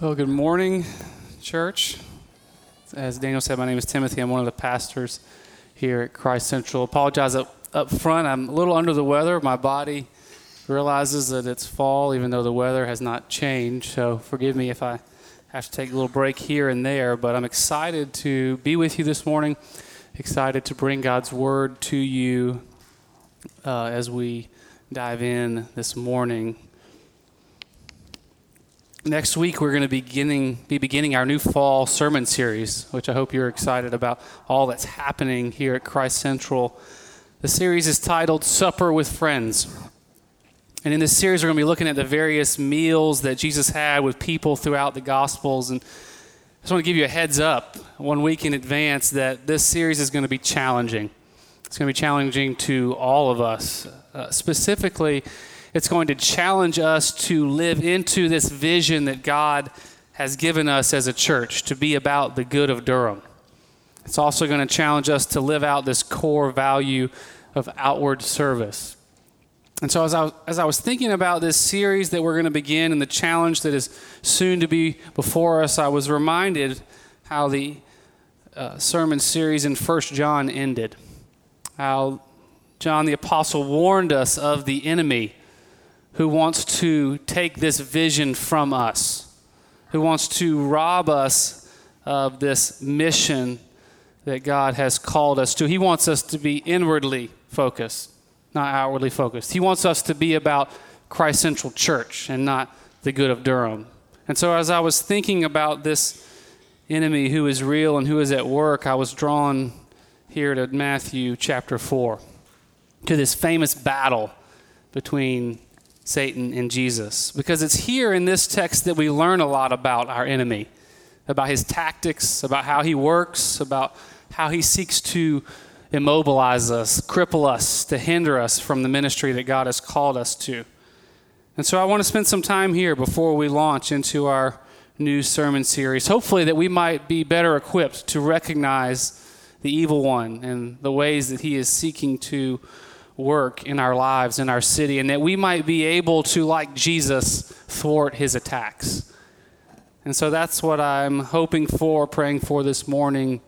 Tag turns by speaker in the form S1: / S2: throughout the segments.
S1: Well, good morning, church. As Daniel said, my name is Timothy. I'm one of the pastors here at Christ Central. Apologize up, up front. I'm a little under the weather. My body realizes that it's fall, even though the weather has not changed. So forgive me if I have to take a little break here and there. But I'm excited to be with you this morning, excited to bring God's word to you uh, as we dive in this morning. Next week, we're going to be beginning, be beginning our new fall sermon series, which I hope you're excited about all that's happening here at Christ Central. The series is titled Supper with Friends. And in this series, we're going to be looking at the various meals that Jesus had with people throughout the Gospels. And I just want to give you a heads up one week in advance that this series is going to be challenging. It's going to be challenging to all of us. Uh, specifically, it's going to challenge us to live into this vision that God has given us as a church to be about the good of Durham. It's also going to challenge us to live out this core value of outward service. And so, as I, as I was thinking about this series that we're going to begin and the challenge that is soon to be before us, I was reminded how the uh, sermon series in First John ended. How John the Apostle warned us of the enemy who wants to take this vision from us, who wants to rob us of this mission that God has called us to. He wants us to be inwardly focused, not outwardly focused. He wants us to be about Christ Central Church and not the good of Durham. And so, as I was thinking about this enemy who is real and who is at work, I was drawn here to Matthew chapter 4, to this famous battle between Satan and Jesus. Because it's here in this text that we learn a lot about our enemy, about his tactics, about how he works, about how he seeks to immobilize us, cripple us, to hinder us from the ministry that God has called us to. And so I want to spend some time here before we launch into our new sermon series, hopefully, that we might be better equipped to recognize the evil one and the ways that he is seeking to work in our lives, in our city, and that we might be able to, like Jesus, thwart his attacks. And so that's what I'm hoping for, praying for this morning.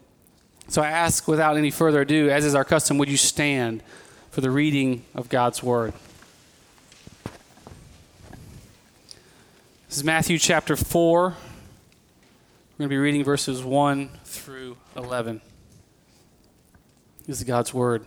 S1: So I ask without any further ado, as is our custom, would you stand for the reading of God's word? This is Matthew chapter 4. We're going to be reading verses 1 through 11. This is God's word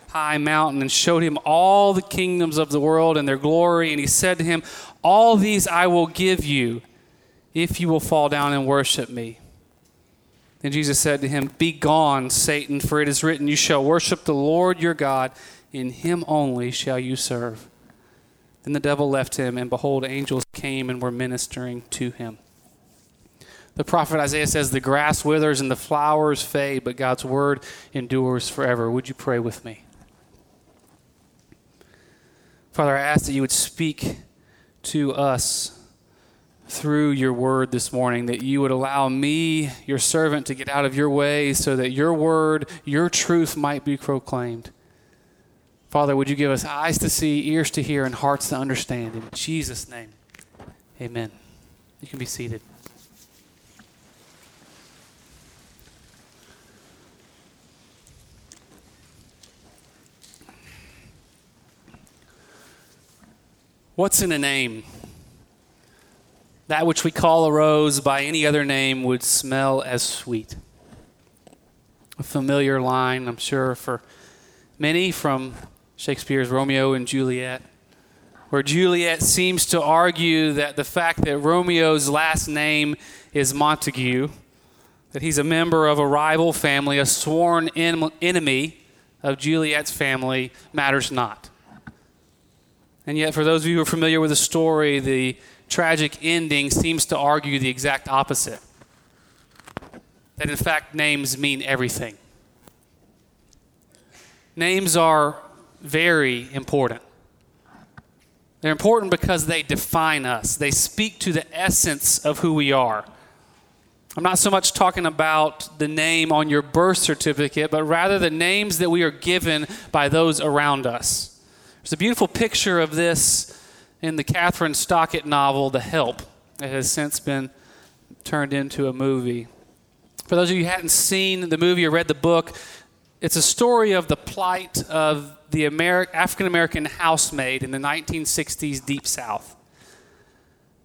S1: high mountain and showed him all the kingdoms of the world and their glory. And he said to him, All these I will give you if you will fall down and worship me. Then Jesus said to him, Be gone, Satan, for it is written, You shall worship the Lord your God, in him only shall you serve. Then the devil left him, and behold, angels came and were ministering to him. The prophet Isaiah says, The grass withers and the flowers fade, but God's word endures forever. Would you pray with me? Father, I ask that you would speak to us through your word this morning, that you would allow me, your servant, to get out of your way so that your word, your truth might be proclaimed. Father, would you give us eyes to see, ears to hear, and hearts to understand? In Jesus' name, amen. You can be seated. What's in a name? That which we call a rose by any other name would smell as sweet. A familiar line, I'm sure, for many from Shakespeare's Romeo and Juliet, where Juliet seems to argue that the fact that Romeo's last name is Montague, that he's a member of a rival family, a sworn en- enemy of Juliet's family, matters not. And yet, for those of you who are familiar with the story, the tragic ending seems to argue the exact opposite. That in fact, names mean everything. Names are very important. They're important because they define us, they speak to the essence of who we are. I'm not so much talking about the name on your birth certificate, but rather the names that we are given by those around us. There's a beautiful picture of this in the Kathryn Stockett novel, The Help. It has since been turned into a movie. For those of you who hadn't seen the movie or read the book, it's a story of the plight of the Ameri- African American housemaid in the 1960s Deep South.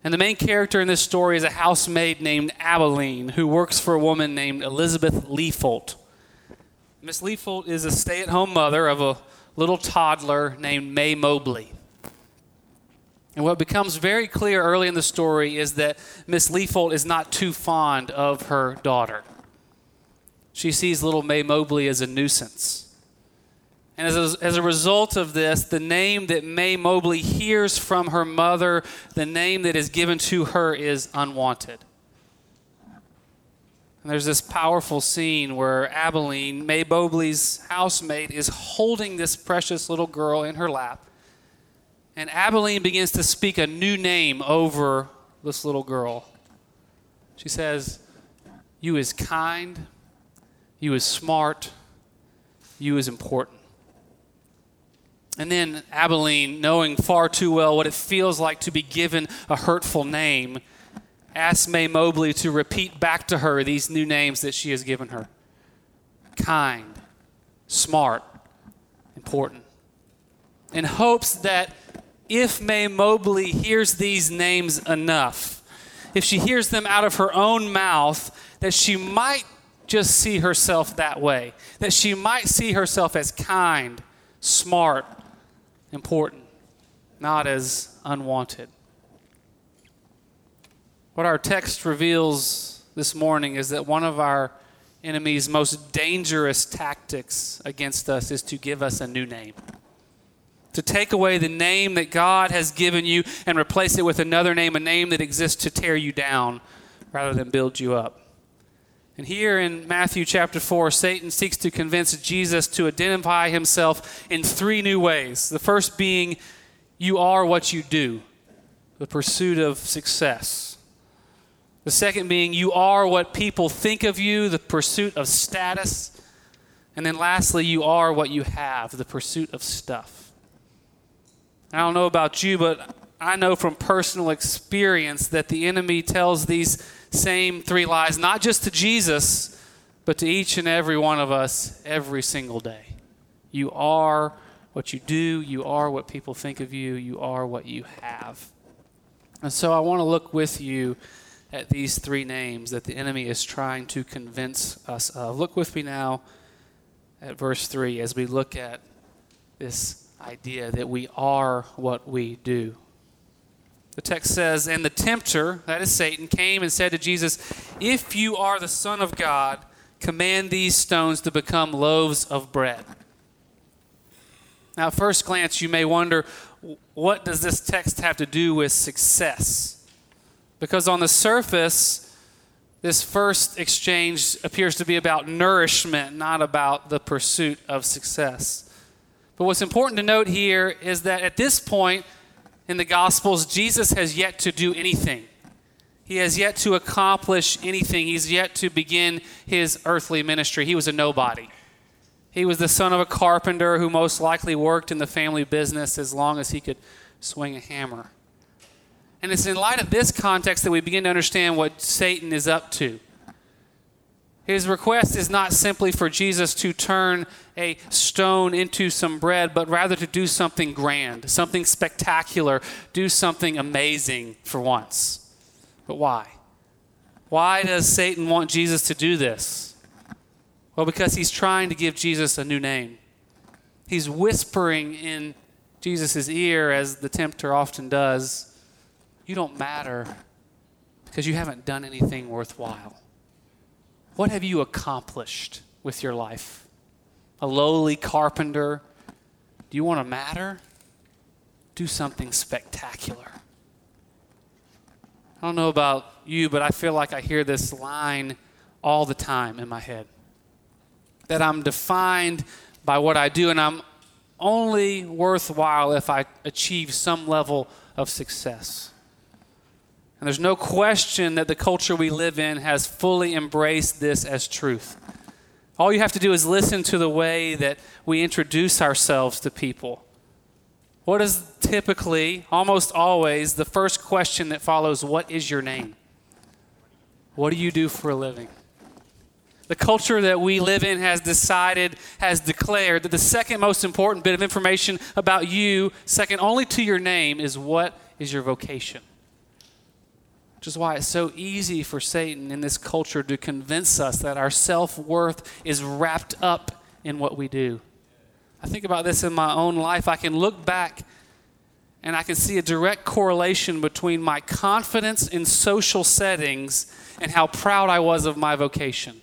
S1: And the main character in this story is a housemaid named Aibileen who works for a woman named Elizabeth Leefolt. Miss Leefolt is a stay at home mother of a little toddler named Mae Mobley. And what becomes very clear early in the story is that Miss Leefolt is not too fond of her daughter. She sees little Mae Mobley as a nuisance. And as a, as a result of this, the name that Mae Mobley hears from her mother, the name that is given to her is unwanted. And there's this powerful scene where Aibileen, Mae Mobley's housemate, is holding this precious little girl in her lap. And Aibileen begins to speak a new name over this little girl. She says, You is kind, you is smart, you is important. And then Aibileen, knowing far too well what it feels like to be given a hurtful name, asks Mae Mobley to repeat back to her these new names that she has given her kind, smart, important. In hopes that if Mae Mobley hears these names enough, if she hears them out of her own mouth, that she might just see herself that way, that she might see herself as kind, smart, important, not as unwanted. What our text reveals this morning is that one of our enemy's most dangerous tactics against us is to give us a new name. To take away the name that God has given you and replace it with another name, a name that exists to tear you down rather than build you up. And here in Matthew chapter 4, Satan seeks to convince Jesus to identify himself in three new ways. The first being, you are what you do, the pursuit of success. The second being, you are what people think of you, the pursuit of status. And then lastly, you are what you have, the pursuit of stuff. I don't know about you, but I know from personal experience that the enemy tells these same three lies, not just to Jesus, but to each and every one of us every single day. You are what you do, you are what people think of you, you are what you have. And so I want to look with you at these three names that the enemy is trying to convince us of. Look with me now at verse 3 as we look at this idea that we are what we do. The text says, And the tempter, that is Satan, came and said to Jesus, If you are the Son of God, command these stones to become loaves of bread. Now, at first glance, you may wonder, what does this text have to do with success? Because on the surface, this first exchange appears to be about nourishment, not about the pursuit of success. But what's important to note here is that at this point, in the Gospels, Jesus has yet to do anything. He has yet to accomplish anything. He's yet to begin his earthly ministry. He was a nobody. He was the son of a carpenter who most likely worked in the family business as long as he could swing a hammer. And it's in light of this context that we begin to understand what Satan is up to. His request is not simply for Jesus to turn a stone into some bread, but rather to do something grand, something spectacular, do something amazing for once. But why? Why does Satan want Jesus to do this? Well, because he's trying to give Jesus a new name. He's whispering in Jesus' ear, as the tempter often does, You don't matter because you haven't done anything worthwhile. What have you accomplished with your life? A lowly carpenter? Do you want to matter? Do something spectacular. I don't know about you, but I feel like I hear this line all the time in my head that I'm defined by what I do, and I'm only worthwhile if I achieve some level of success. And there's no question that the culture we live in has fully embraced this as truth. All you have to do is listen to the way that we introduce ourselves to people. What is typically, almost always, the first question that follows What is your name? What do you do for a living? The culture that we live in has decided, has declared that the second most important bit of information about you, second only to your name, is what is your vocation. Which is why it's so easy for Satan in this culture to convince us that our self worth is wrapped up in what we do. I think about this in my own life. I can look back and I can see a direct correlation between my confidence in social settings and how proud I was of my vocation.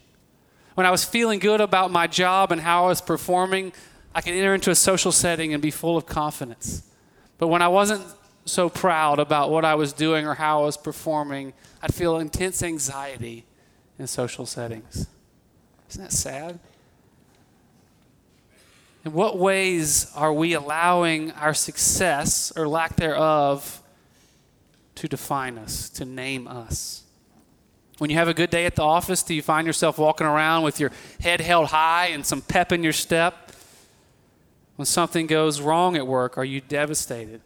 S1: When I was feeling good about my job and how I was performing, I could enter into a social setting and be full of confidence. But when I wasn't so proud about what I was doing or how I was performing, I'd feel intense anxiety in social settings. Isn't that sad? In what ways are we allowing our success or lack thereof to define us, to name us? When you have a good day at the office, do you find yourself walking around with your head held high and some pep in your step? When something goes wrong at work, are you devastated,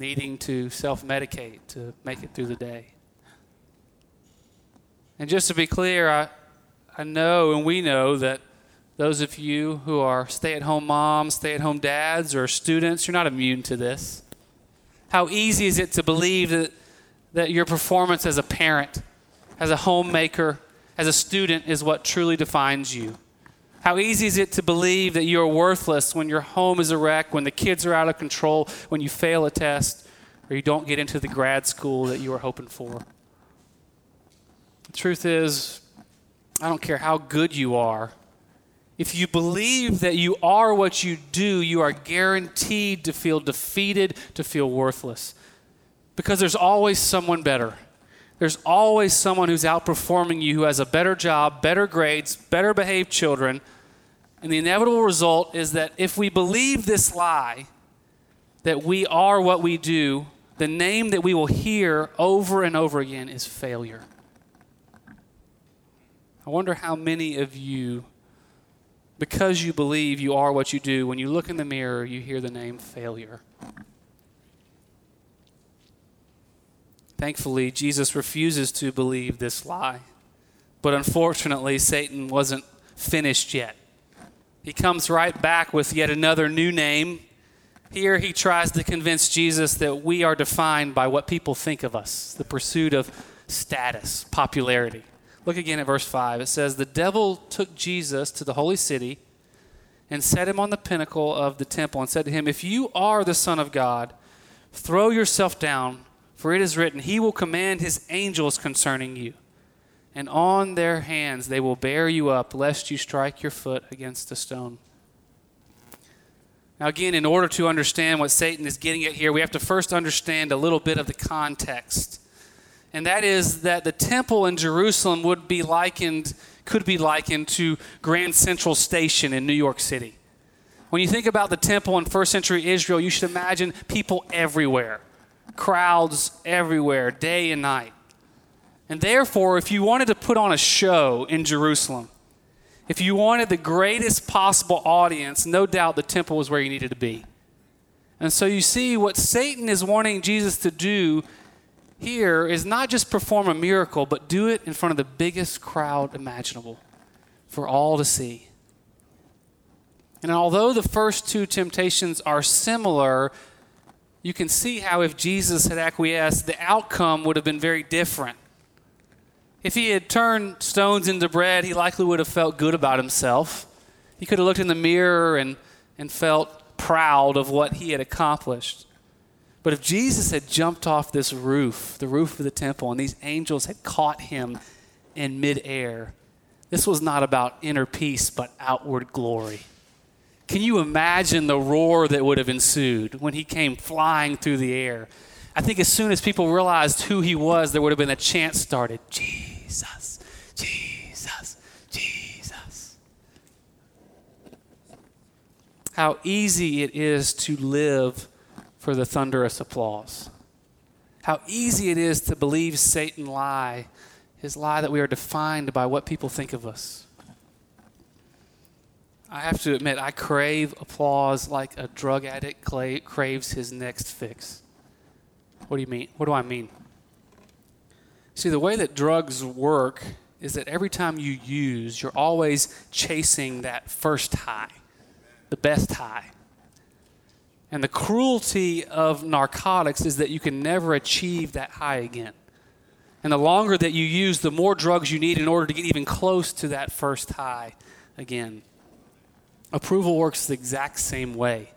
S1: needing to self medicate to make it through the day? And just to be clear, I, I know and we know that those of you who are stay at home moms, stay at home dads, or students, you're not immune to this. How easy is it to believe that, that your performance as a parent as a homemaker, as a student is what truly defines you. How easy is it to believe that you're worthless when your home is a wreck, when the kids are out of control, when you fail a test, or you don't get into the grad school that you were hoping for? The truth is, I don't care how good you are. If you believe that you are what you do, you are guaranteed to feel defeated, to feel worthless. Because there's always someone better. There's always someone who's outperforming you who has a better job, better grades, better behaved children. And the inevitable result is that if we believe this lie, that we are what we do, the name that we will hear over and over again is failure. I wonder how many of you, because you believe you are what you do, when you look in the mirror, you hear the name failure. Thankfully, Jesus refuses to believe this lie. But unfortunately, Satan wasn't finished yet. He comes right back with yet another new name. Here he tries to convince Jesus that we are defined by what people think of us, the pursuit of status, popularity. Look again at verse 5. It says, The devil took Jesus to the holy city and set him on the pinnacle of the temple and said to him, If you are the Son of God, throw yourself down for it is written, He will command His angels concerning you, and on their hands they will bear you up, lest you strike your foot against a stone. Now, again, in order to understand what Satan is getting at here, we have to first understand a little bit of the context. And that is that the temple in Jerusalem would be likened, could be likened to Grand Central Station in New York City. When you think about the temple in first century Israel, you should imagine people everywhere crowds everywhere, day and night. And therefore, if you wanted to put on a show in Jerusalem, if you wanted the greatest possible audience, no doubt the temple was where you needed to be. And so you see, what Satan is wanting Jesus to do here is not just perform a miracle, but do it in front of the biggest crowd imaginable for all to see. And although the first two temptations are similar, you can see how if Jesus had acquiesced, the outcome would have been very different. If he had turned stones into bread, he likely would have felt good about himself. He could have looked in the mirror and, and felt proud of what he had accomplished. But if Jesus had jumped off this roof, the roof of the temple, and these angels had caught him in midair, this was not about inner peace, but outward glory. Can you imagine the roar that would have ensued when he came flying through the air? I think as soon as people realized who he was, there would have been a chant started Jesus, Jesus, Jesus. How easy it is to live for the thunderous applause. How easy it is to believe Satan lie, his lie that we are defined by what people think of us. I have to admit, I crave applause like a drug addict craves his next fix. What do you mean? What do I mean? See, the way that drugs work is that every time you use, you're always chasing that first high, the best high. And the cruelty of narcotics is that you can never achieve that high again. And the longer that you use, the more drugs you need in order to get even close to that first high again. Approval works the exact same way.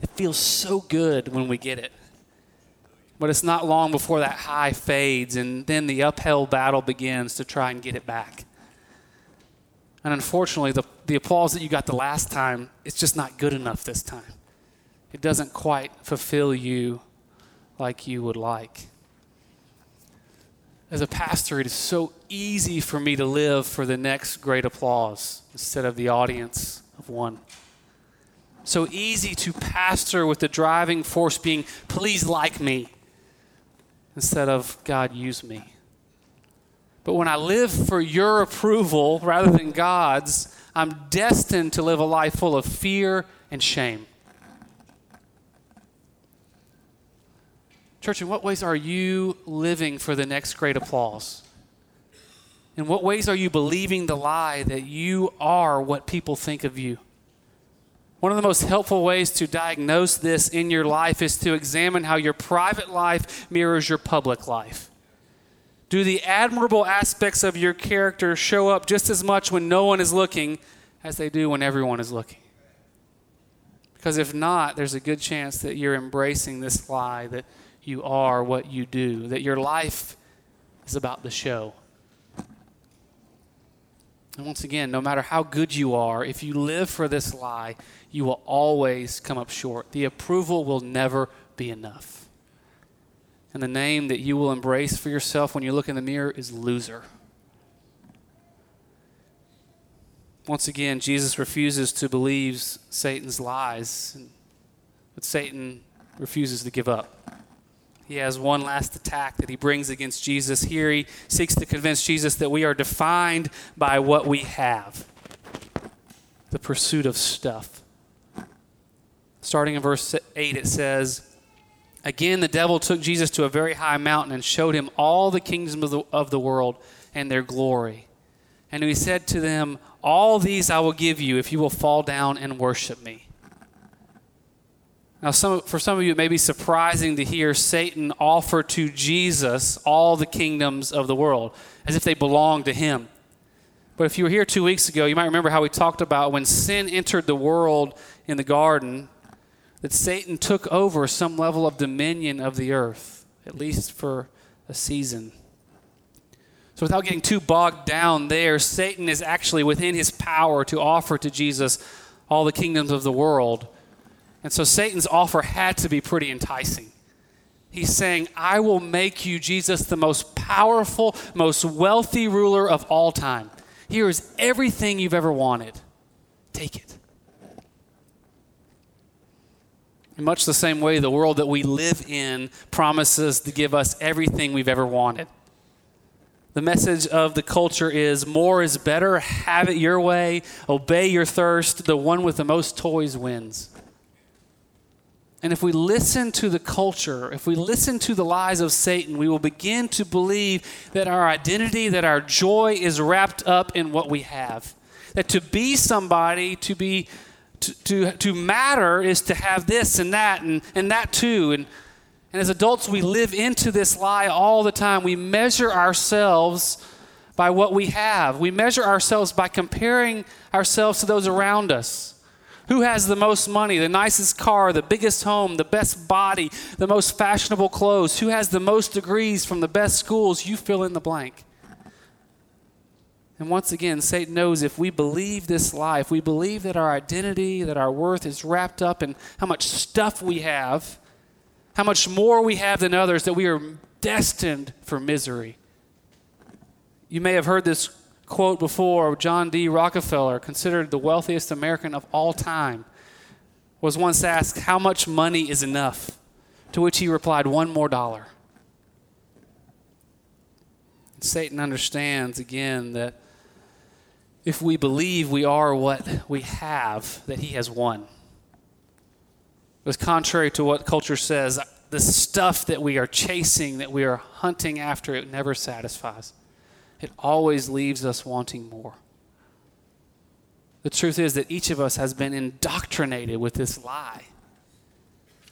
S1: It feels so good when we get it. But it's not long before that high fades, and then the uphill battle begins to try and get it back. And unfortunately, the, the applause that you got the last time, it's just not good enough this time. It doesn't quite fulfill you like you would like. As a pastor, it is so easy for me to live for the next great applause instead of the audience of one. So easy to pastor with the driving force being, please like me instead of God, use me. But when I live for your approval rather than God's, I'm destined to live a life full of fear and shame. Church, in what ways are you living for the next great applause? In what ways are you believing the lie that you are what people think of you? One of the most helpful ways to diagnose this in your life is to examine how your private life mirrors your public life. Do the admirable aspects of your character show up just as much when no one is looking as they do when everyone is looking? Because if not, there's a good chance that you're embracing this lie that you are what you do, that your life is about the show. And once again, no matter how good you are, if you live for this lie, you will always come up short. The approval will never be enough. And the name that you will embrace for yourself when you look in the mirror is loser. Once again, Jesus refuses to believe Satan's lies, but Satan refuses to give up. He has one last attack that he brings against Jesus. Here he seeks to convince Jesus that we are defined by what we have the pursuit of stuff. Starting in verse 8, it says, Again, the devil took Jesus to a very high mountain and showed him all the kingdoms of the, of the world and their glory. And he said to them, All these I will give you if you will fall down and worship me. Now, some, for some of you, it may be surprising to hear Satan offer to Jesus all the kingdoms of the world as if they belong to him. But if you were here two weeks ago, you might remember how we talked about when sin entered the world in the garden, that Satan took over some level of dominion of the earth, at least for a season. So, without getting too bogged down there, Satan is actually within his power to offer to Jesus all the kingdoms of the world and so Satan's offer had to be pretty enticing. He's saying, I will make you, Jesus, the most powerful, most wealthy ruler of all time. Here is everything you've ever wanted. Take it. In much the same way, the world that we live in promises to give us everything we've ever wanted. The message of the culture is more is better, have it your way, obey your thirst, the one with the most toys wins. And if we listen to the culture, if we listen to the lies of Satan, we will begin to believe that our identity, that our joy is wrapped up in what we have. That to be somebody, to be to, to, to matter is to have this and that and, and that too. And, and as adults, we live into this lie all the time. We measure ourselves by what we have. We measure ourselves by comparing ourselves to those around us. Who has the most money, the nicest car, the biggest home, the best body, the most fashionable clothes? Who has the most degrees from the best schools? You fill in the blank. And once again, Satan knows if we believe this lie, if we believe that our identity, that our worth is wrapped up in how much stuff we have, how much more we have than others, that we are destined for misery. You may have heard this quote before John D. Rockefeller, considered the wealthiest American of all time, was once asked, How much money is enough? To which he replied, One more dollar. Satan understands again that if we believe we are what we have, that he has won. It was contrary to what culture says. The stuff that we are chasing, that we are hunting after, it never satisfies it always leaves us wanting more. The truth is that each of us has been indoctrinated with this lie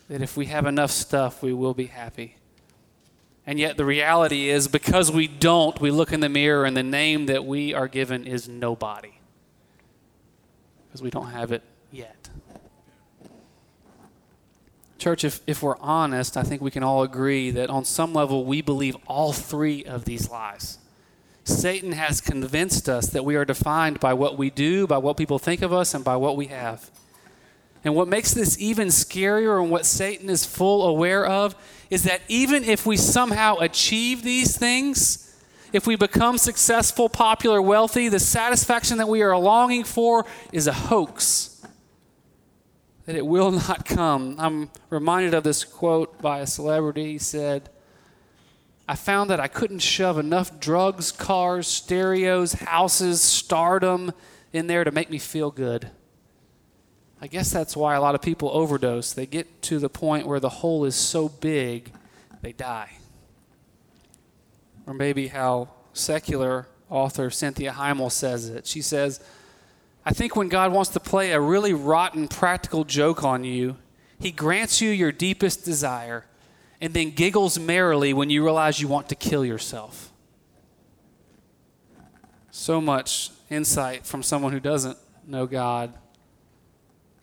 S1: that if we have enough stuff, we will be happy. And yet, the reality is, because we don't, we look in the mirror and the name that we are given is nobody. Because we don't have it yet. Church, if, if we're honest, I think we can all agree that on some level we believe all three of these lies. Satan has convinced us that we are defined by what we do, by what people think of us, and by what we have. And what makes this even scarier and what Satan is full aware of is that even if we somehow achieve these things, if we become successful, popular, wealthy, the satisfaction that we are longing for is a hoax. That it will not come. I'm reminded of this quote by a celebrity. He said, I found that I couldn't shove enough drugs, cars, stereos, houses, stardom in there to make me feel good. I guess that's why a lot of people overdose. They get to the point where the hole is so big, they die. Or maybe how secular author Cynthia Heimel says it. She says, I think when God wants to play a really rotten practical joke on you, he grants you your deepest desire and then giggles merrily when you realize you want to kill yourself. So much insight from someone who doesn't know God,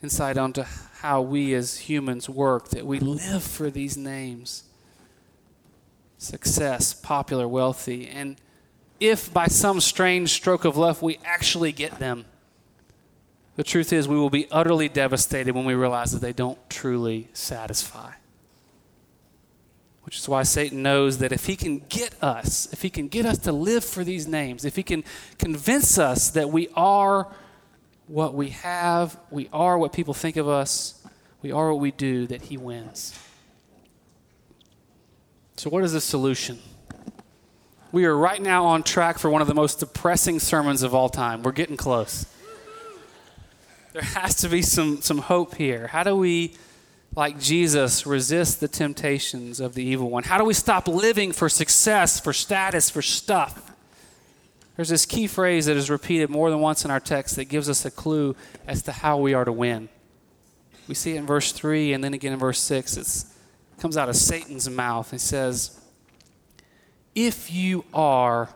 S1: insight onto how we as humans work, that we live for these names success, popular, wealthy. And if by some strange stroke of luck we actually get them, the truth is we will be utterly devastated when we realize that they don't truly satisfy. Which is why Satan knows that if he can get us, if he can get us to live for these names, if he can convince us that we are what we have, we are what people think of us, we are what we do, that he wins. So, what is the solution? We are right now on track for one of the most depressing sermons of all time. We're getting close. There has to be some, some hope here. How do we like Jesus, resist the temptations of the evil one? How do we stop living for success, for status, for stuff? There's this key phrase that is repeated more than once in our text that gives us a clue as to how we are to win. We see it in verse 3 and then again in verse 6. it comes out of Satan's mouth. He says, If you are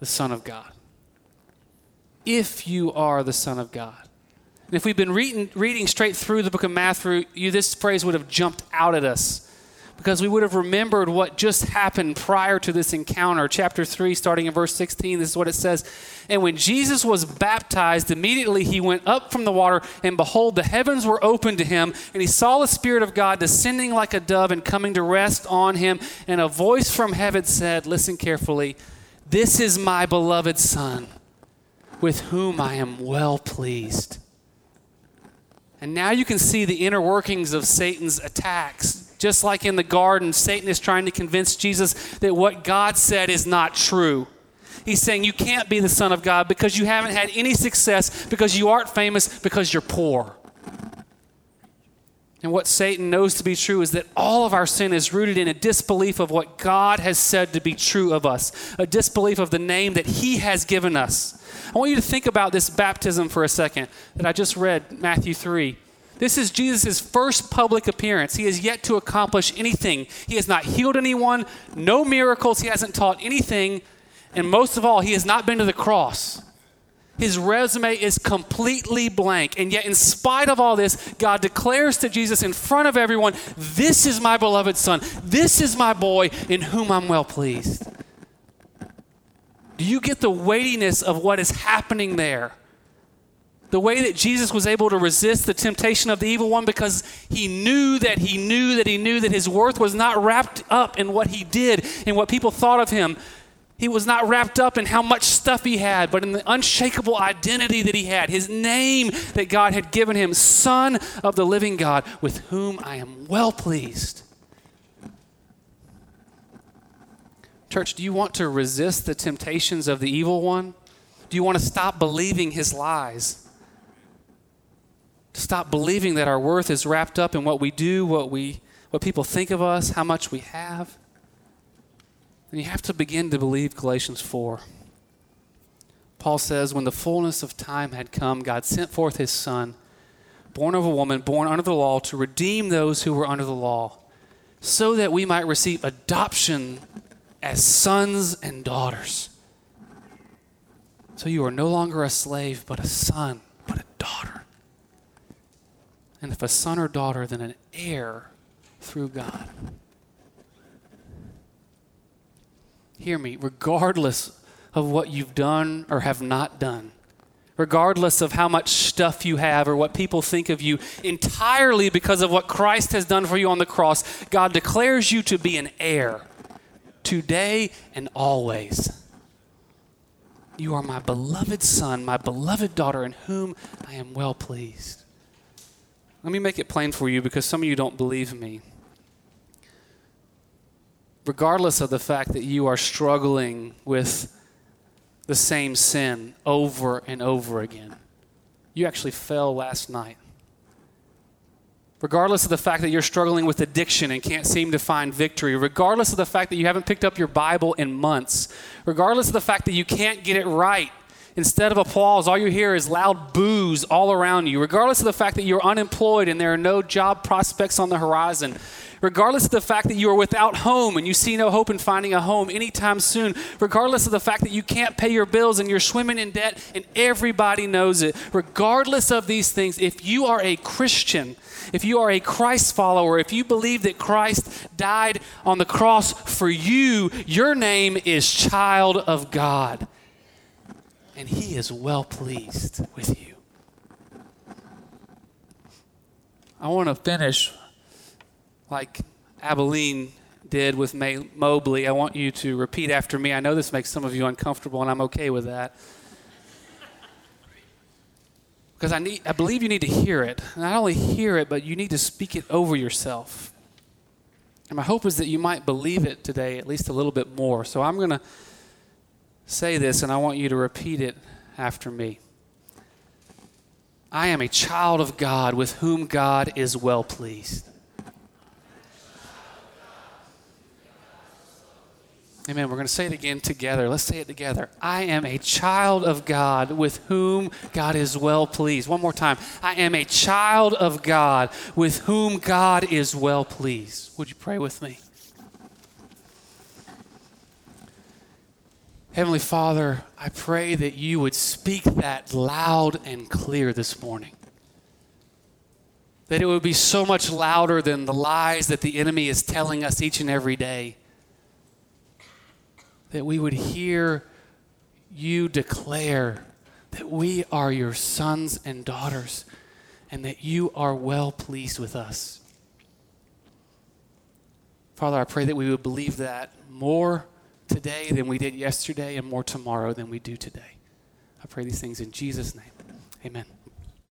S1: the Son of God, if you are the Son of God. And if we've been reading, reading straight through the book of Matthew, you, this phrase would have jumped out at us because we would have remembered what just happened prior to this encounter. Chapter 3, starting in verse 16, this is what it says. And when Jesus was baptized, immediately he went up from the water, and behold, the heavens were opened to him, and he saw the Spirit of God descending like a dove and coming to rest on him. And a voice from heaven said, Listen carefully, this is my beloved Son, with whom I am well pleased. And now you can see the inner workings of Satan's attacks. Just like in the garden, Satan is trying to convince Jesus that what God said is not true. He's saying you can't be the Son of God because you haven't had any success, because you aren't famous, because you're poor. And what Satan knows to be true is that all of our sin is rooted in a disbelief of what God has said to be true of us, a disbelief of the name that He has given us. I want you to think about this baptism for a second that I just read, Matthew 3. This is Jesus' first public appearance. He has yet to accomplish anything. He has not healed anyone, no miracles, he hasn't taught anything. And most of all, he has not been to the cross. His resume is completely blank. And yet, in spite of all this, God declares to Jesus in front of everyone, This is my beloved Son. This is my boy in whom I'm well pleased. Do you get the weightiness of what is happening there? The way that Jesus was able to resist the temptation of the evil one because he knew that he knew that he knew that his worth was not wrapped up in what he did and what people thought of him, he was not wrapped up in how much stuff he had, but in the unshakable identity that he had, his name that God had given him, Son of the living God, with whom I am well pleased. Church, do you want to resist the temptations of the evil one? Do you want to stop believing his lies? To stop believing that our worth is wrapped up in what we do, what we what people think of us, how much we have? And you have to begin to believe Galatians 4. Paul says, When the fullness of time had come, God sent forth his Son, born of a woman, born under the law, to redeem those who were under the law, so that we might receive adoption as sons and daughters. So you are no longer a slave, but a son, but a daughter. And if a son or daughter, then an heir through God. hear me, regardless of what you've done or have not done, regardless of how much stuff you have or what people think of you, entirely because of what Christ has done for you on the cross, God declares you to be an heir today and always. You are my beloved son, my beloved daughter, in whom I am well pleased. Let me make it plain for you because some of you don't believe me regardless of the fact that you are struggling with the same sin over and over again. You actually fell last night. Regardless of the fact that you're struggling with addiction and can't seem to find victory, regardless of the fact that you haven't picked up your Bible in months, regardless of the fact that you can't get it right, instead of applause, all you hear is loud boos all around you, regardless of the fact that you're unemployed and there are no job prospects on the horizon, regardless of the fact that you are without home and you see no hope in finding a home anytime soon, regardless of the fact that you can't pay your bills and you're swimming in debt and everybody knows it, regardless of these things, if you are a Christian, if you are a Christ follower, if you believe that Christ died on the cross for you, your name is child of God. And He is well pleased with you. I want to finish like Aibileen did with Mae Mobley, I want you to repeat after me. I know this makes some of you uncomfortable, and I'm okay with that. Because I, need, I believe you need to hear it. Not only hear it, but you need to speak it over yourself. And my hope is that you might believe it today at least a little bit more. So I'm going to say this, and I want you to repeat it after me. I am a child of God with whom God is well pleased. Amen. We're going to say it again together. Let's say it together. I am a child of God with whom God is well pleased. One more time. I am a child of God with whom God is well pleased. Would you pray with me? Heavenly Father, I pray that you would speak that loud and clear this morning. That it would be so much louder than the lies that the enemy is telling us each and every day that we would hear you declare that we are your sons and daughters and that you are well pleased with us. Father, I pray that we would believe that more today than we did yesterday and more tomorrow than we do today. I pray these things in Jesus' name. Amen.